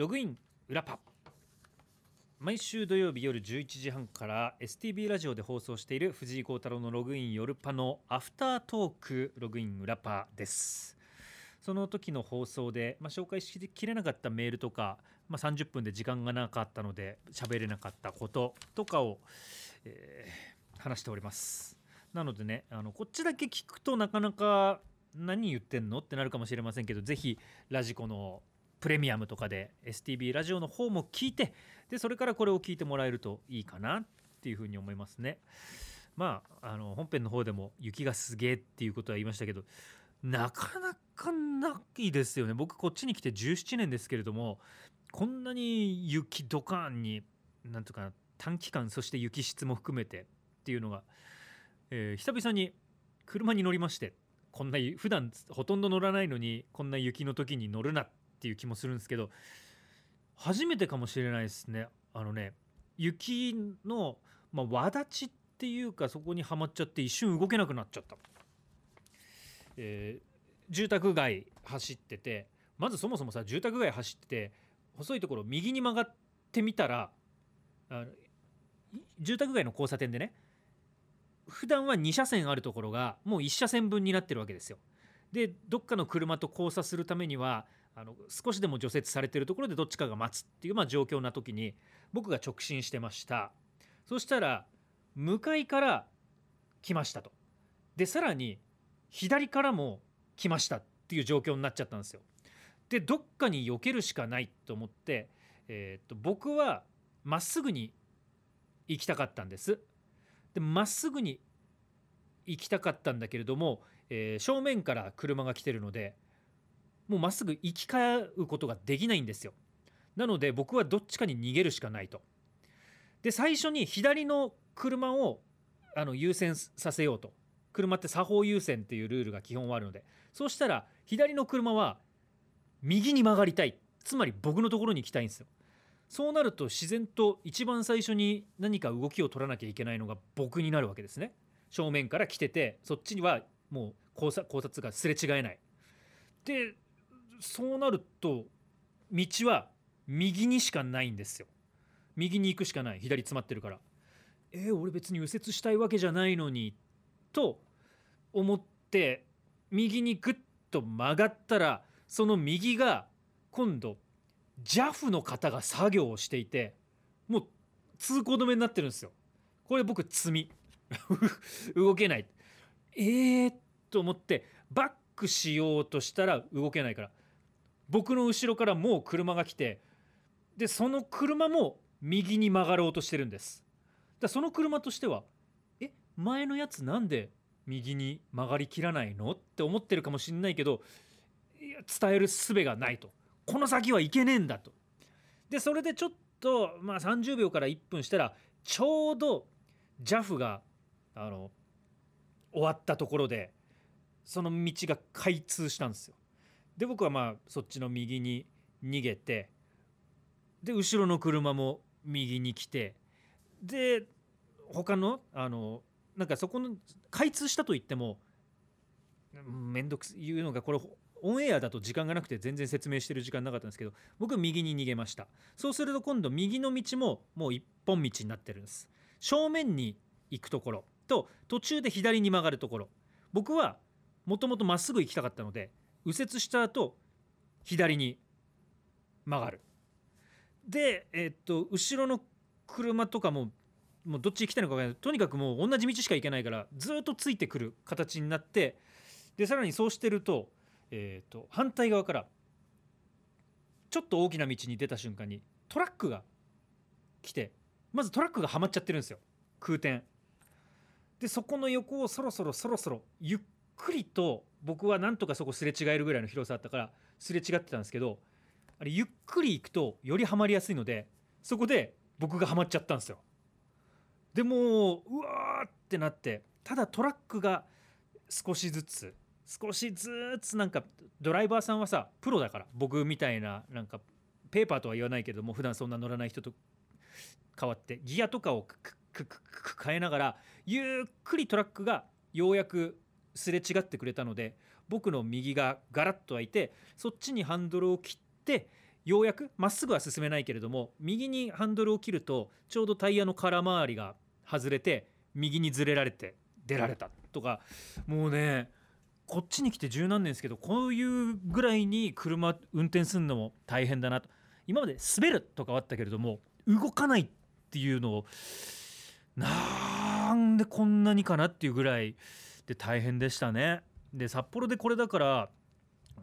ログイン裏パ毎週土曜日夜11時半から STB ラジオで放送している藤井幸太郎のログイン夜パのアフタートークログイン裏パです。その時の放送で、まあ、紹介しきれなかったメールとか、まあ、30分で時間がなかったので喋れなかったこととかを、えー話しております。なのでねあのこっちだけ聞くとなかなか何言ってんのってなるかもしれませんけどぜひラジコのプレミアムとかで STB ラジオの方も聞いてでそれからこれを聞いてもらえるといいかなっていうふうに思いますね。まああの本編の方でも雪がすげえっていうことは言いましたけどなかなかないですよね。僕こっちに来て17年ですけれどもこんなに雪ドカーンになんとか短期間そして雪質も含めてっていうのが、えー久々に車に乗りましてこんな普段ほとんど乗らないのにこんな雪の時に乗るなっていう気もするんですけど初めてかもしれないですねあのね雪の、まあ、輪立ちっていうかそこにはまっちゃって一瞬動けなくなっちゃった、えー住宅街走っててまずそもそもさ住宅街走ってて細いところ右に曲がってみたらあの住宅街の交差点でね普段は2車線あるところがもう1車線分になってるわけですよ。でどっかの車と交差するためにはあの少しでも除雪されてるところでどっちかが待つっていう、まあ、状況な時に僕が直進してました。そしたら向かいから来ましたと。でさらに左からも来ましたっていう状況になっちゃったんですよ。でどっかに避けるしかないと思って、えーっと僕はまっすぐに行きたかったんです。でまっすぐに行きたかったんだけれども、えー正面から車が来てるのでもうまっすぐ行き交うことができないんですよ。なので僕はどっちかに逃げるしかないと。で最初に左の車をあの優先させようと。車って作法優先っていうルールが基本はあるので。そうしたら左の車は右に曲がりたい。つまり僕のところに行きたいんですよ。そうなると自然と一番最初に何か動きを取らなきゃいけないのが僕になるわけですね。正面から来ててそっちにはもう交差交差がすれ違えない。でそうなると道は右にしかないんですよ。右に行くしかない。左詰まってるから。えー俺別に右折したいわけじゃないのにと思って右にグッと曲がったらその右が今度 JAF の方が作業をしていてもう通行止めになってるんですよ。これ僕積み。動けない。えー、と思ってバックしようとしたら動けないから。僕の後ろからもう車が来てでその車も右に曲がろうとしてるんです。だその車としてはえ前のやつなんで右に曲がりきらないの？って思ってるかもしれないけどいや伝える術がないと。この先はいけねえんだと。でそれでちょっとまあ30秒から1分したらちょうど JAF があの終わったところでその道が開通したんですよ。で僕はまあそっちの右に逃げてで後ろの車も右に来てで他のあのなんかそこの開通したと言ってもうんめんどくさい言うのがこれオンエアだと時間がなくて全然説明してる時間なかったんですけど僕右に逃げました。そうすると今度右の道ももう一本道になってるんです。正面に行くところと途中で左に曲がるところ。僕はもともとまっすぐ行きたかったので右折した後左に曲がる。でえっと後ろの車とかももうどっち行きたいのか分からない。とにかくもう同じ道しか行けないからずっとついてくる形になってでさらにそうしてると,、えー、と反対側からちょっと大きな道に出た瞬間にトラックが来てまずトラックがはまっちゃってるんですよ。空転。でそこの横をそろそろそろそろゆっくりと僕はなんとかそこすれ違えるぐらいの広さだったからすれ違ってたんですけどあれゆっくり行くとよりはまりやすいのでそこで僕がはまっちゃったんですよ。でもううわーってなってただトラックが少しずつ少しずつなんかドライバーさんはさプロだから僕みたいななんかペーパーとは言わないけども普段そんな乗らない人と変わってギアとかをくくくく変えながらゆっくりトラックがようやくすれ違ってくれたので僕の右がガラッと開いてそっちにハンドルを切ってようやくまっすぐは進めないけれども右にハンドルを切るとちょうどタイヤの空回りが外れて右にずれられて出られた。とかもうねこっちに来て十何年ですけどこういうぐらいに車運転するのも大変だなと。今まで滑るとかはあったけれども動かないっていうのをなんでこんなにかなっていうぐらいで大変でしたね。で札幌でこれだから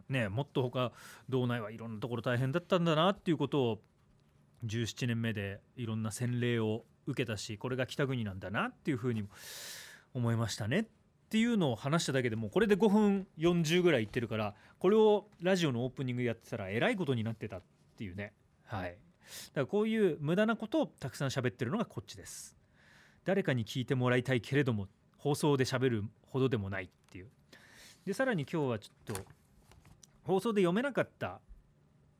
ねもっと他道内はいろんなところ大変だったんだなっていうことを17年目でいろんな洗礼を受けたしこれが北国なんだなっていうふうに思いましたね。っていうのを話しただけでもこれで5分40ぐらいいってるからこれをラジオのオープニングやってたらえらいことになってたっていうね。はい。だからこういう無駄なことをたくさん喋ってるのがこっちです。誰かに聞いてもらいたいけれども放送で喋るほどでもないっていう。でさらに今日はちょっと放送で読めなかった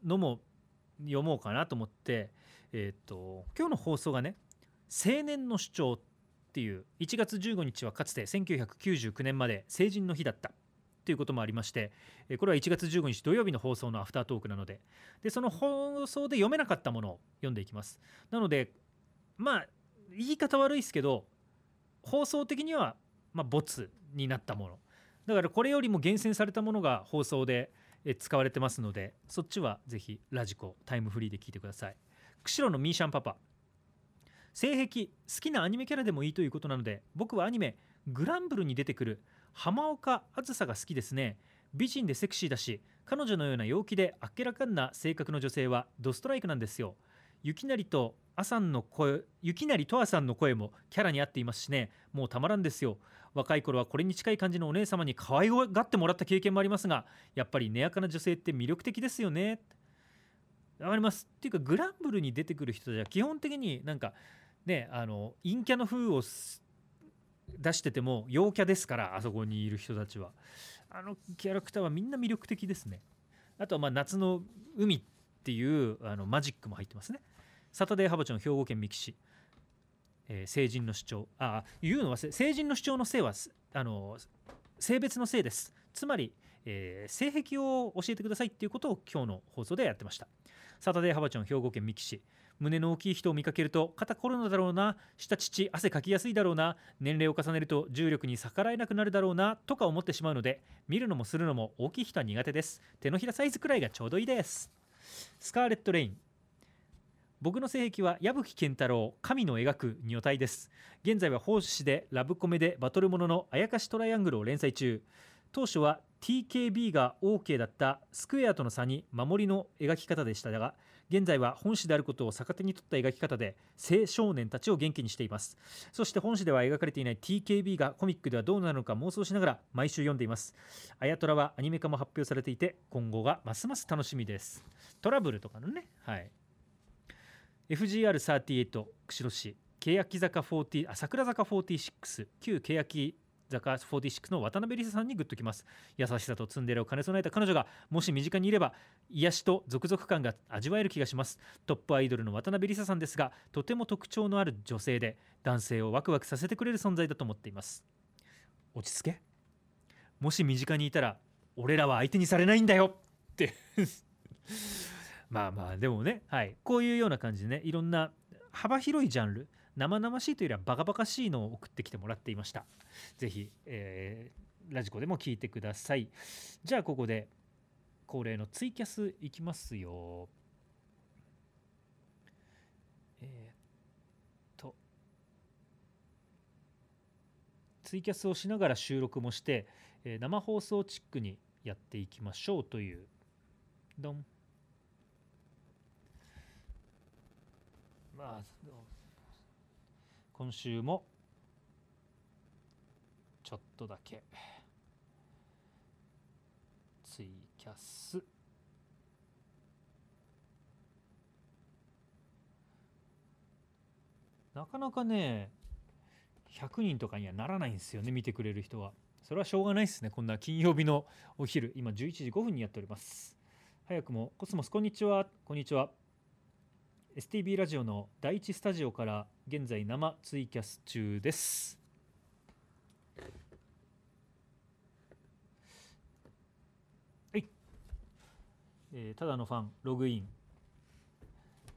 のも読もうかなと思ってえっ、と今日の放送がね青年の主張っていう1月15日はかつて1999年まで成人の日だったということもありましてこれは1月15日土曜日の放送のアフタートークなのででその放送で読めなかったものを読んでいきます。なのでまあ言い方悪いですけど放送的にはまあボツになったもの。だからこれよりも厳選されたものが放送で使われてますのでそっちはぜひラジコタイムフリーで聞いてください。釧路のミーシャンパパ。性癖好きなアニメキャラでもいいということなので僕はアニメグランブルに出てくる浜岡あずさが好きですね。美人でセクシーだし彼女のような陽気であっけらかんな性格の女性はドストライクなんですよ。雪成とアさんの声雪成とあさんの声もキャラに合っていますしね。もうたまらんですよ。若い頃はこれに近い感じのお姉様に可愛がってもらった経験もありますがやっぱり根やかな女性って魅力的ですよね。わかります。っていうかグランブルに出てくる人たちは基本的になんかねあの陰キャの風を出してても陽キャですからあそこにいる人たちは。あのキャラクターはみんな魅力的ですね。あとはまあ夏の海っていうあのマジックも入ってますね。サタデーハバチョン兵庫県三木市、えー、成人の主張。ああ言うのは成人の主張の性はあの性別の性です。つまり、えー、性癖を教えてくださいっていうことを今日の放送でやってました。サタデーハバチョン兵庫県三木市。胸の大きい人を見かけると肩こるのだろうな。下乳汗かきやすいだろうな。年齢を重ねると重力に逆らえなくなるだろうな。とか思ってしまうので見るのもするのも大きい人は苦手です。手のひらサイズくらいがちょうどいいです。スカーレット・レイン。僕の性癖は矢吹健太郎神の描く女体です。現在は奉仕でラブコメでバトルもののあやかしトライアングルを連載中。当初は TKB が OK だったスクエアとの差に守りの描き方でしたが現在は本誌であることを逆手に取った描き方で青少年たちを元気にしています。そして本誌では描かれていない TKB がコミックではどうなるのか妄想しながら毎週読んでいます。あやトラはアニメ化も発表されていて今後がますます楽しみです。トラブルとかのね。はい。FGR38 釧路市。欅坂40あ桜坂46旧欅坂46の渡辺梨沙さんにグッときます。優しさとツンデレを兼ね備えた彼女がもし身近にいれば癒しと続々感が味わえる気がします。トップアイドルの渡辺梨沙さんですがとても特徴のある女性で男性をワクワクさせてくれる存在だと思っています。落ち着け。もし身近にいたら俺らは相手にされないんだよって。まあまあでもねはい。こういうような感じでねいろんな幅広いジャンル。生々しいというよりはバカバカしいのを送ってきてもらっていました。是非、えー、ラジコでも聞いてください。じゃあここで恒例のツイキャスいきますよ。えー、っと。ツイキャスをしながら収録もして、えー、生放送チックにやっていきましょうという。どんまあ今週もちょっとだけツイキャス。なかなかね100人とかにはならないんですよね見てくれる人は。それはしょうがないですねこんな金曜日のお昼。今11時5分にやっております。早くもコスモスこんにちは。こんにちは。STB ラジオの第一スタジオから現在生ツイキャス中です。はい、えー、ただのファンログイン。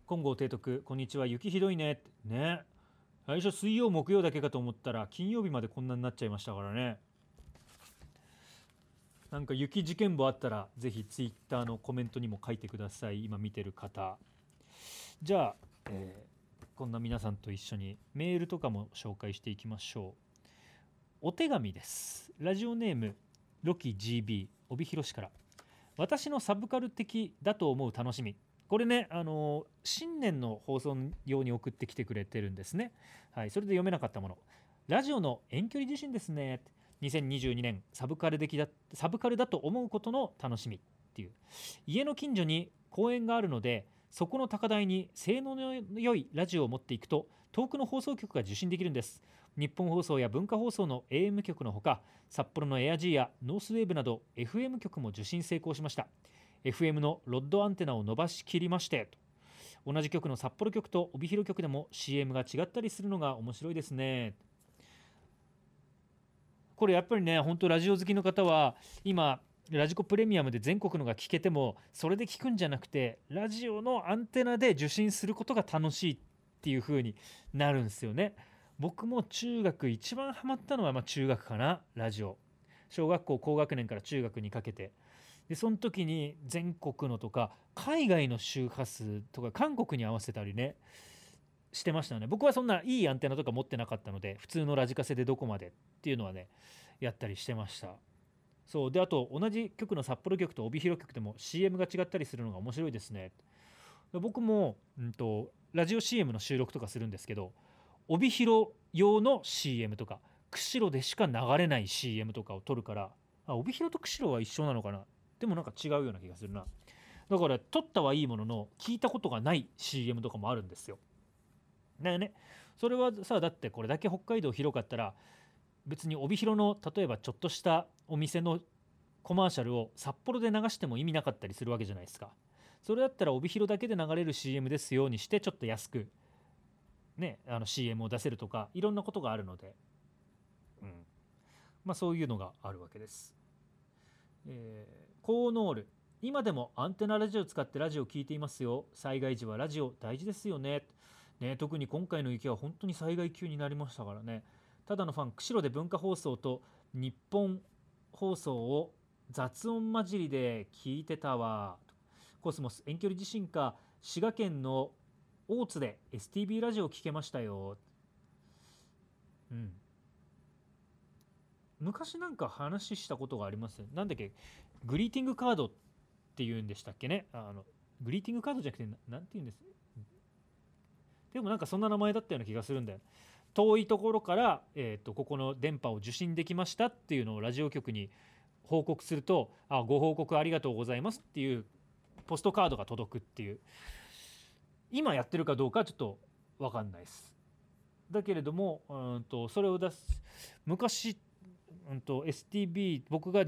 金剛提督こんにちは雪ひどいね。ね。最初水曜木曜だけかと思ったら金曜日までこんなになっちゃいましたからね。なんか雪事件簿あったらぜひツイッターのコメントにも書いてください。今見てる方。じゃあ、えー、こんな皆さんと一緒にメールとかも紹介していきましょう。お手紙です。ラジオネームロキ GB 帯広市から。私のサブカル的だと思う楽しみ。これねあの新年の放送用に送ってきてくれてるんですね。はいそれで読めなかったもの。ラジオの遠距離受信ですね。2022年サブカル的だサブカルだと思うことの楽しみっていう。家の近所に公園があるのでそこの高台に性能の良いラジオを持っていくと遠くの放送局が受信できるんです。日本放送や文化放送の AM 局のほか札幌のエアジーやノースウェーブなど FM 局も受信成功しました。FM のロッドアンテナを伸ばしきりまして同じ局の札幌局と帯広局でも CM が違ったりするのが面白いですね。これやっぱりね本当ラジオ好きの方は今ラジコプレミアムで全国のが聞けてもそれで聞くんじゃなくてラジオのアンテナで受信することが楽しいっていう風になるんですよね。僕も中学一番ハマったのはま中学かなラジオ。小学校高学年から中学にかけて。でその時に全国のとか海外の周波数とか韓国に合わせたりねしてましたね。僕はそんないいアンテナとか持ってなかったので普通のラジカセでどこまでっていうのはねやったりしてました。そうであと同じ局の札幌局と帯広局でも CM が違ったりするのが面白いですね。僕も、うんと、ラジオ CM の収録とかするんですけど帯広用の CM とか釧路でしか流れない CM とかを撮るからあ帯広と釧路は一緒なのかな？でもなんか違うような気がするな。だから撮ったはいいものの聞いたことがない CM とかもあるんですよ。だよね。それはさだってこれだけ北海道広かったら別に帯広の例えばちょっとしたお店のコマーシャルを札幌で流しても意味なかったりするわけじゃないですか。それだったら帯広だけで流れる CM ですようにしてちょっと安くねあの CM を出せるとかいろんなことがあるので、うん。まあ、そういうのがあるわけです、えー、コーノール今でもアンテナラジオを使ってラジオを聞いていますよ。災害時はラジオ大事ですよね。ね、特に今回の雪は本当に災害級になりましたからね。ただのファン釧路で文化放送と日本放送を雑音混じりで聞いてたわ。コスモス遠距離地震か滋賀県の大津で STB ラジオを聞けましたよ。うん。昔なんか話したことがあります？なんだっけ？グリーティングカードっていうんでしたっけね？あのグリーティングカードじゃなくて何て言うんです？でもなんかそんな名前だったような気がするんだよ。遠いところから、えーと、ここの電波を受信できましたっていうのをラジオ局に報告すると「あご報告ありがとうございます」っていうポストカードが届くっていう今やってるかどうかちょっと分かんないです。だけれどもうんとそれを出す昔、うんと、STB 僕が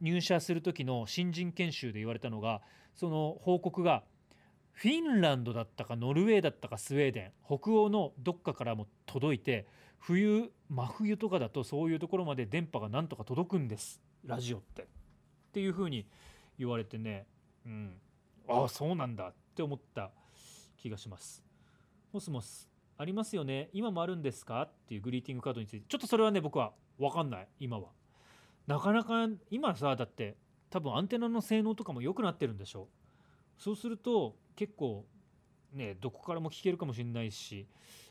入社する時の新人研修で言われたのがその報告が「フィンランドだったかノルウェーだったかスウェーデン北欧のどっかからも届いて冬真冬とかだとそういうところまで電波がなんとか届くんです。ラジオってっていうふうに言われてねうんあ。あそうなんだって思った気がします。モスモスありますよね？今もあるんですか？っていうグリーティングカードについて。ちょっとそれはね僕は分かんない。今は。なかなか今さだって多分アンテナの性能とかも良くなってるんでしょ？そうすると結構ねどこからも聞けるかもしれないし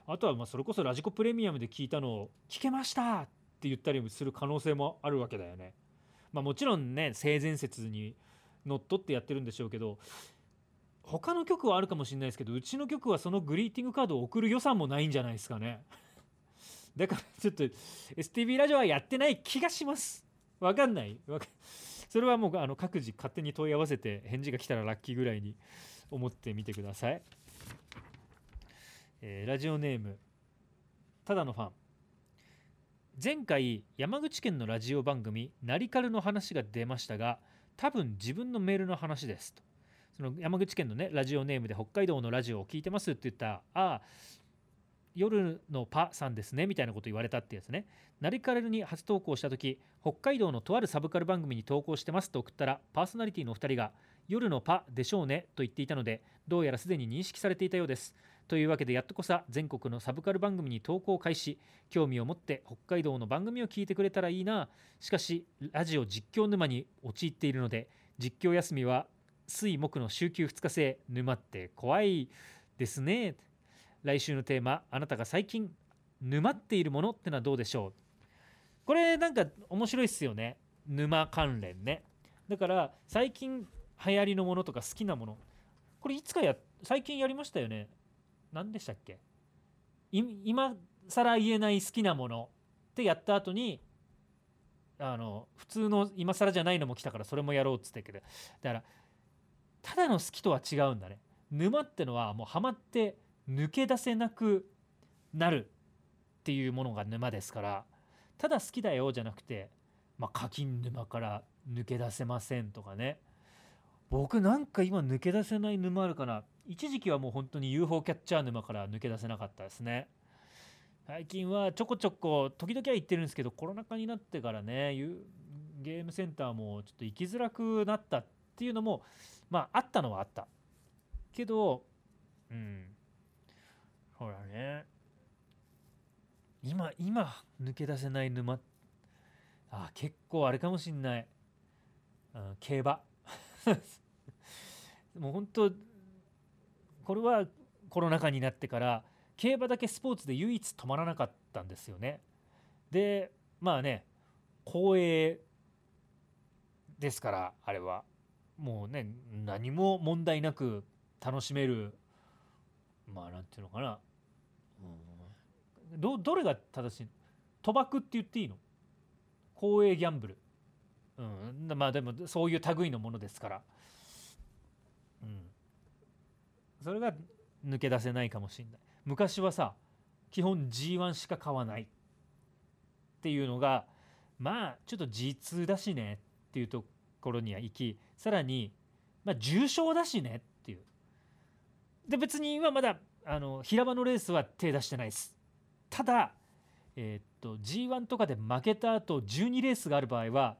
あとはまそれこそラジコプレミアムで聞いたのを「聞けました!」って言ったりする可能性もあるわけだよね。まあ、もちろんね性善説にのっとってやってるんでしょうけど他の曲はあるかもしれないですけどうちの曲はそのグリーティングカードを送る予算もないんじゃないですかね。だからちょっと STV ラジオはやってない気がします。わかんないそれはもうあの各自勝手に問い合わせて返事が来たらラッキーぐらいに思ってみてください、えー、ラジオネーム。ただのファン。前回山口県のラジオ番組「ナリカル」の話が出ましたが多分自分のメールの話ですと。その山口県のねラジオネームで北海道のラジオを聞いてますって言ったああ夜のパさんですねみたいなこと言われたってやつね。ナリカルに初投稿した時北海道のとあるサブカル番組に投稿してますと送ったらパーソナリティのお二人が夜のパでしょうねと言っていたのでどうやらすでに認識されていたようです。というわけでやっとこさ全国のサブカル番組に投稿開始。興味を持って北海道の番組を聞いてくれたらいいな。しかしラジオ実況沼に陥っているので実況休みは水木の週休2日制。沼って怖いですね。来週のテーマあなたが最近沼っているものってのはどうでしょう？これなんか面白いっすよね。沼関連ね。だから最近流行りのものとか好きなもの。これいつかや最近やりましたよね。何でしたっけ？今更言えない好きなもの。ってやった後にあの普通の今更じゃないのも来たからそれもやろうっつってけど。だからただの好きとは違うんだね。沼ってのはもうハマって抜け出せなくなるっていうものが沼ですからただ好きだよじゃなくて、まあ、課金沼から抜け出せませんとかね。僕なんか今抜け出せない沼あるかな。一時期はもう本当に UFO キャッチャー沼から抜け出せなかったですね。最近はちょこちょこ時々は行ってるんですけどコロナ禍になってからねゲームセンターもちょっと行きづらくなったっていうのもまああったのはあった。けどうん。ほらね。今今抜け出せない沼。あ結構あれかもしんない、うん、競馬。もう本当これはコロナ禍になってから競馬だけスポーツで唯一止まらなかったんですよね。でまあね公営ですからあれは。もうね何も問題なく楽しめるまあなんていうのかな、どどれが正しい賭博って言っていいの？公営ギャンブル、うん、まあでもそういう類のものですから、うん、それが抜け出せないかもしれない。昔はさ基本 G1 しか買わないっていうのがまあちょっと G2 だしねっていうところには行きさらにまあ重賞だしねっていう。で別に今まだあの平場のレースは手出してないです。ただえー、っと G1 とかで負けた後12レースがある場合は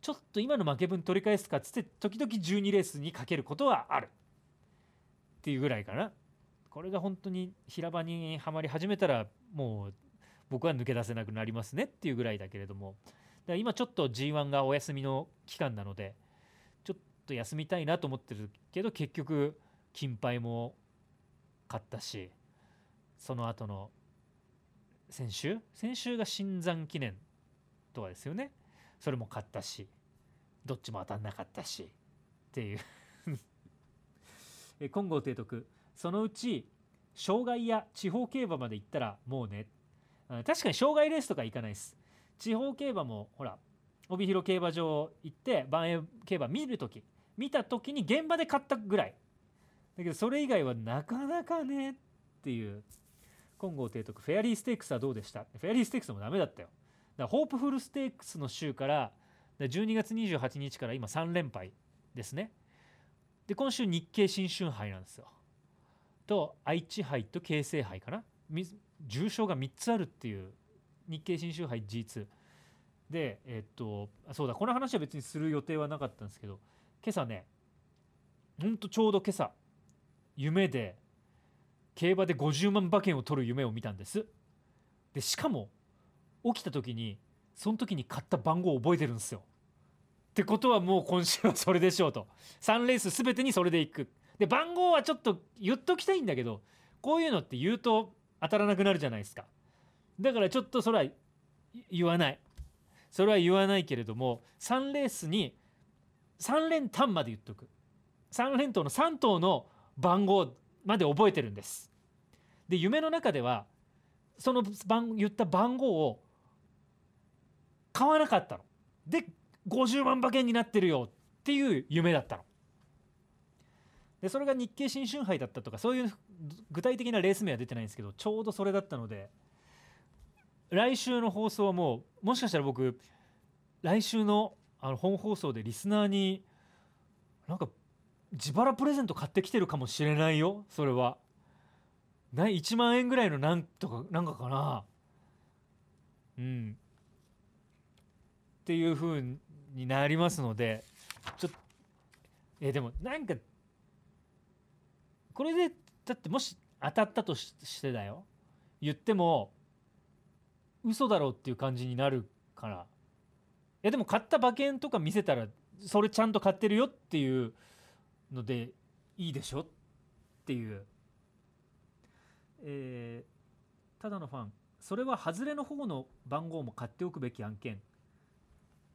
ちょっと今の負け分取り返すかっつって時々12レースにかけることはある。っていうぐらいかな。これが本当に平場にはまり始めたらもう僕は抜け出せなくなりますね。っていうぐらいだけれども。だ今ちょっと G1 がお休みの期間なのでちょっと休みたいなと思ってるけど結局金牌も買ったしその後の先週？先週が新山記念とかですよね。それも買ったしどっちも当たんなかったしっていう。金剛提督。そのうち障害や地方競馬まで行ったらもうね。確かに障害レースとか行かないです。地方競馬もほら帯広競馬場行って万栄競馬見る時見た時に現場で買ったぐらい。だけどそれ以外はなかなかねっていう。金剛提督フェアリーステークスはどうでした？フェアリーステークスもダメだったよ。だホープフルステークスの週から12月28日から今3連敗ですね。で今週日経新春杯なんですよ。と愛知杯と京成杯かな。重賞が3つあるっていう日経新春杯 G2 でえっとそうだこの話は別にする予定はなかったんですけど今朝ねほんとちょうど今朝夢で競馬で50万馬券を取る夢を見たんです。でしかも起きた時にその時に買った番号を覚えてるんですよ。ってことはもう今週はそれでしょうと。3レース全てにそれでいく。で番号はちょっと言っときたいんだけどこういうのって言うと当たらなくなるじゃないですか。だからちょっとそれは言わない。それは言わないけれども3レースに3連単まで言っとく。3連投の3頭の番号まで覚えてるんです。で夢の中ではその番言った番号を買わなかったの。で50万馬券になってるよ。っていう夢だったの。でそれが日経新春杯だったとかそういう具体的なレース名は出てないんですけどちょうどそれだったので来週の放送はもうもしかしたら僕来週のあの本放送でリスナーになんか自腹プレゼント買ってきてるかもしれないよそれは。ない1万円ぐらいのなんとかなんかかな。うん。っていう風になりますのでちょっとえでもなんかこれでだってもし当たったとししてだよ。言っても嘘だろうっていう感じになるから。いやでも買った馬券とか見せたらそれちゃんと買ってるよっていうのでいいでしょっていう、えーただのファンそれは外れの方の番号も買っておくべき案件。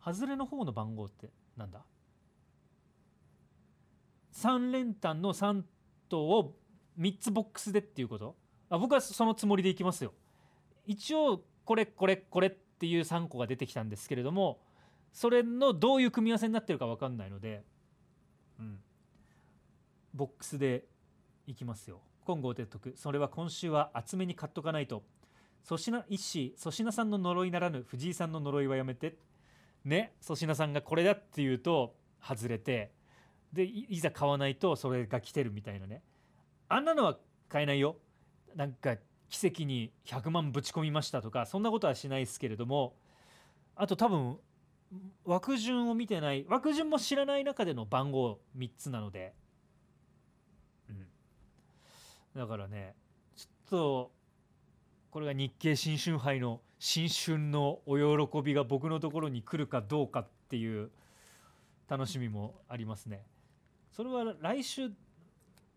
外れの方の番号ってなんだ？3連単の3頭を3つボックスでっていうこと？あ僕はそのつもりでいきますよ。一応これこれこれっていう3個が出てきたんですけれどもそれのどういう組み合わせになってるか分かんないので、うん、ボックスでいきますよ。今後提督それは今週は厚めに買っとかないと。粗品一子粗品さんの呪いならぬ藤井さんの呪いはやめて。ね粗品さんがこれだって言うと外れて。でいざ買わないとそれが来てるみたいなね。あんなのは買えないよ。なんか奇跡に100万ぶち込みましたとかそんなことはしないですけれども。あと多分枠順を見てない。枠順も知らない中での番号3つなので、だからねちょっとこれが日経新春杯の新春のお喜びが僕のところに来るかどうかっていう楽しみもありますね。それは来週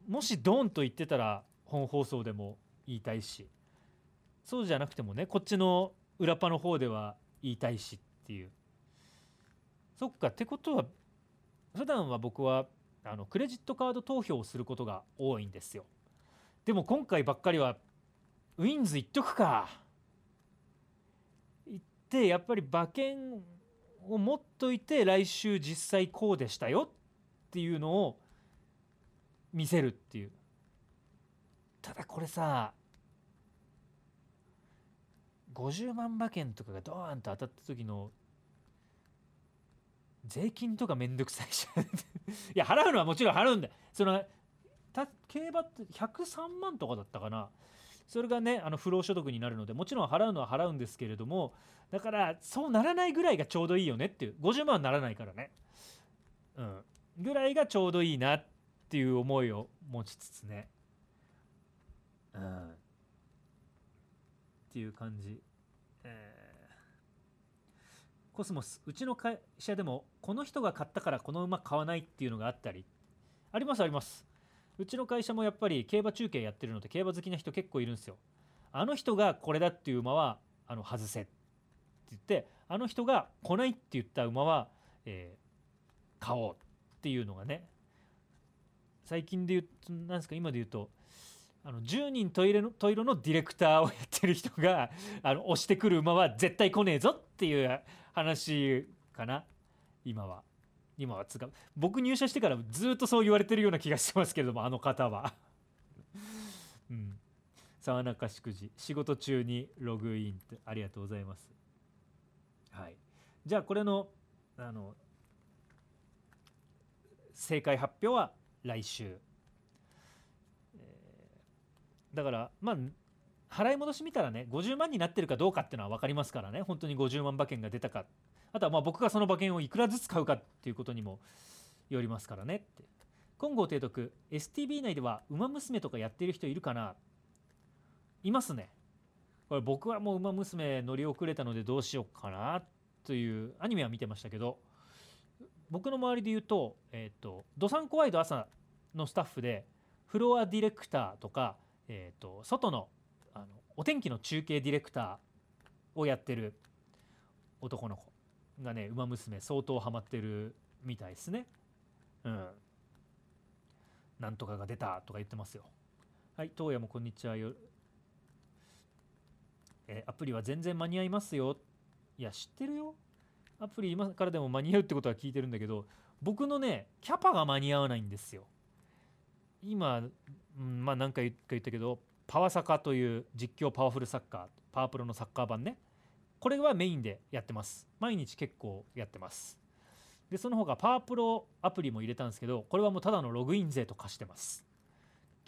もしドーンと言ってたら本放送でも言いたいしそうじゃなくてもねこっちの裏パの方では言いたいしっていうそっかってことは普段は僕はあのクレジットカード投票をすることが多いんですよでも今回ばっかりはウィンズ行っとくか。行ってやっぱり馬券を持っといて来週実際こうでしたよっていうのを見せるっていう。ただこれさ50万馬券とかがドーンと当たった時の税金とかめんどくさいし いや払うのはもちろん払うんだ。その競馬って103万とかだったかな。それがねあの不労所得になるのでもちろん払うのは払うんですけれどもだからそうならないぐらいがちょうどいいよねっていう50万はならないからね。うん。ぐらいがちょうどいいなっていう思いを持ちつつね。うん。っていう感じ。えー。コスモスうちの会社でもこの人が買ったからこの馬買わないっていうのがあったり。ありますあります。うちの会社もやっぱり競馬中継やってるので競馬好きな人結構いるんですよ。あの人がこれだっていう馬はあの外せって言ってあの人が来ないって言った馬は、えー買おうっていうのがね。最近で言うとなんですか今で言うとあの10人トイレのトイレのディレクターをやってる人が あの押してくる馬は絶対来ねえぞっていう話かな今は。今はつか僕入社してからずっとそう言われてるような気がしますけれどもあの方は。うん。沢中祝辞仕事中にログインって。ありがとうございます。はい。じゃあこれのあの正解発表は来週、えーだからまあ払い戻し見たらね50万になってるかどうかっていうのは分かりますからね。本当に50万馬券が出たかあとはまあ僕がその馬券をいくらずつ買うかっていうことにもよりますからねって。金剛提督 STB 内では「ウマ娘」とかやってる人いるかな？いますね。これ僕はもう「ウマ娘」乗り遅れたのでどうしようかなというアニメは見てましたけど僕の周りで言うと「えー、とドサンコワイド朝」のスタッフでフロアディレクターとか、えー、と外のあのお天気の中継ディレクターをやってる男の子。がね「ウマ娘」相当ハマってるみたいですね。うん。なんとかが出たとか言ってますよ。はい、東野もこんにちはよ。えーアプリは全然間に合いますよ。いや、知ってるよ。アプリ今からでも間に合うってことは聞いてるんだけど、僕のね、キャパが間に合わないんですよ。今、うん、まあ何回か言ったけど、パワサカという実況パワフルサッカー、パワプロのサッカー版ね。これはメインでやってます。毎日結構やってます。で、その他パワープロアプリも入れたんですけど、これはもうただのログイン税と化してます。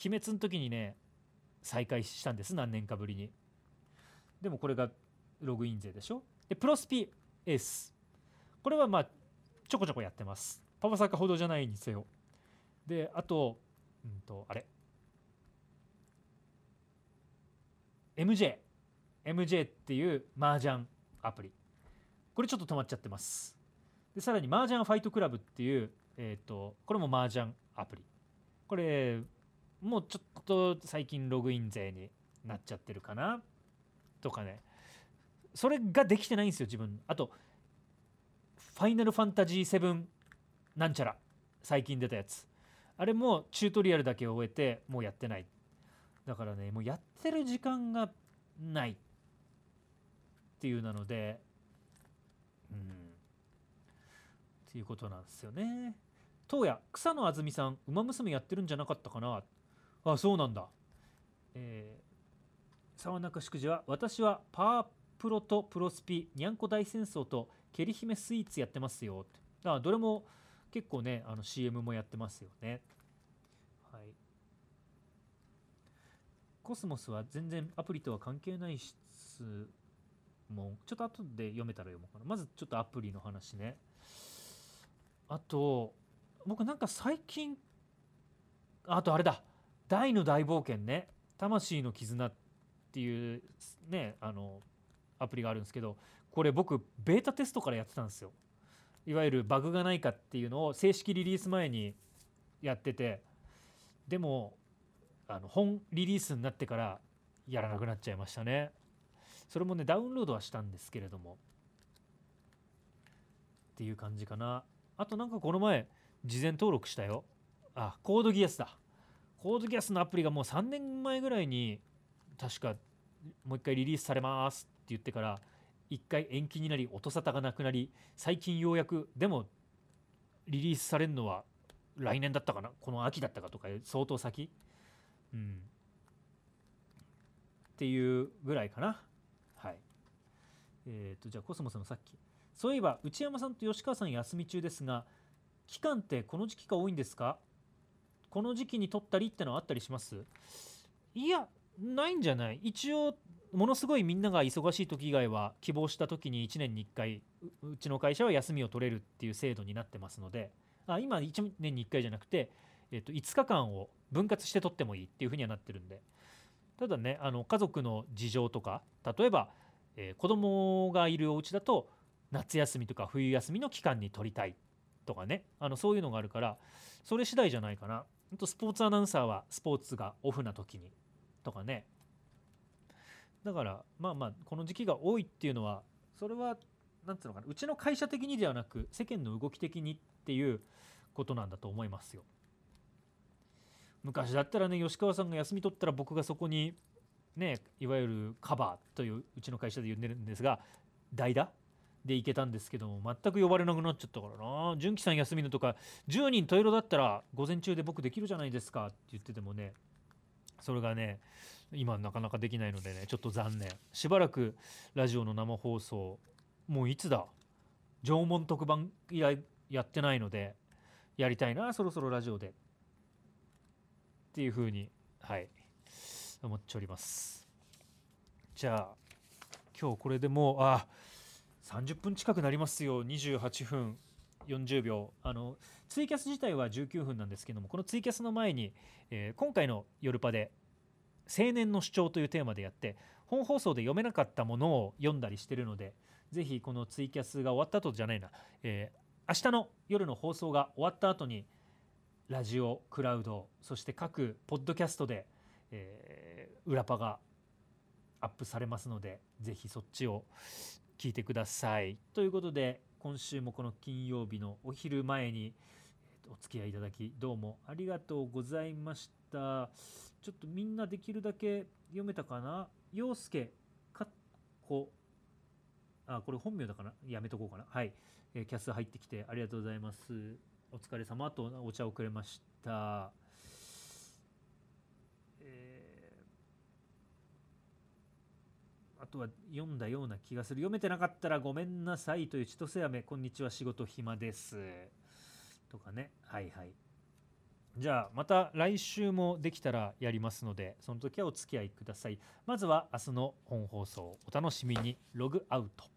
鬼滅の時にね、再開したんです、何年かぶりに。でもこれがログイン税でしょ。で、プロスピエース。これはまあ、ちょこちょこやってます。パワサカほどじゃないにせよ。であと,、うん、とあれ MJ MJ っていう麻雀アプリ。これちょっと止まっちゃってます。でさらに麻雀ファイトクラブっていう、えー、とこれも麻雀アプリ。これもうちょっと最近ログイン税になっちゃってるかな？とかね。それができてないんですよ自分。あとファイナルファンタジー7なんちゃら最近出たやつ。あれもチュートリアルだけ終えてもうやってない。だからねもうやってる時間がない。っていうなのでうん。っていうことなんですよね。当夜草野あずみさん「ウマ娘」やってるんじゃなかったかな？あそうなんだ。えー、沢中祝辞は私はパワープロとプロスピにゃんこ大戦争とケリ姫スイーツやってますよ。だからどれも結構ねあの CM もやってますよね。はい。コスモスは全然アプリとは関係ない質問ちょっと後で読めたら読もうかな。まずちょっとアプリの話ね。あと僕なんか最近あとあれだ。大の大冒険ね。魂の絆っていうねあのアプリがあるんですけどこれ僕ベータテストからやってたんですよ。いわゆるバグがないかっていうのを正式リリース前にやってて。でもあの本リリースになってからやらなくなっちゃいましたね。それもねダウンロードはしたんですけれども。っていう感じかな。あとなんかこの前事前登録したよ。あコードギアスだ。コードギアスのアプリがもう3年前ぐらいに確かもう一回リリースされますって言ってから一回延期になり音沙汰がなくなり最近ようやくでもリリースされるのは来年だったかな。この秋だったかとか相当先。うん。っていうぐらいかな。はい。えっ、ー、とじゃあコスモスのさっき。そういえば内山さんと吉川さん休み中ですが期間ってこの時期が多いんですか？この時期に撮ったりってのはあったりします？いやないんじゃない。一応ものすごいみんなが忙しい時以外は希望した時に1年に1回うちの会社は休みを取れるっていう制度になってますので。あ今1年に1回じゃなくて、えっと、5日間を分割して取ってもいいっていうふうにはなってるんで。ただねあの家族の事情とか例えば、えー、子供がいるお家だと夏休みとか冬休みの期間に取りたいとかねあのそういうのがあるからそれ次第じゃないかなとスポーツアナウンサーはスポーツがオフな時にとかねだからまあまあこの時期が多いっていうのはそれは何ていうのかなうちの会社的にではなく世間の動き的にっていうことなんだと思いますよ。昔だったらね吉川さんが休み取ったら僕がそこにねいわゆるカバーといううちの会社で呼んでるんですが代打で行けたんですけども全く呼ばれなくなっちゃったからな。純喜さん休みのとか10人十色だったら午前中で僕できるじゃないですかって言っててもねそれがね今なかなかできないのでねちょっと残念。しばらくラジオの生放送もういつだ？縄文特番以来やってないのでやりたいなそろそろラジオで。っていうふうにはい思っております。じゃあ今日これでもうあ30分近くなりますよ。28分40秒あのツイキャス自体は19分なんですけどもこのツイキャスの前に、えー、今回の「夜パで「青年の主張」というテーマでやって本放送で読めなかったものを読んだりしてるのでぜひこのツイキャスが終わった後じゃないな、えー、明日の夜の放送が終わった後にラジオクラウドそして各ポッドキャストで、えー、裏パがアップされますのでぜひそっちを聞いてください。ということで今週もこの金曜日のお昼前にお付き合いいただきどうもありがとうございました。ちょっとみんなできるだけ読めたかな？陽介かっこあこれ本名だからやめとこうかな。はい、えー、キャス入ってきてありがとうございます。お疲れ様とお茶をくれました。あとは読んだような気がする。読めてなかったらごめんなさいという千歳飴。こんにちは仕事暇です。とかね。はいはい。じゃあまた来週もできたらやりますのでその時はお付き合いください。まずは明日の本放送。お楽しみに。ログアウト。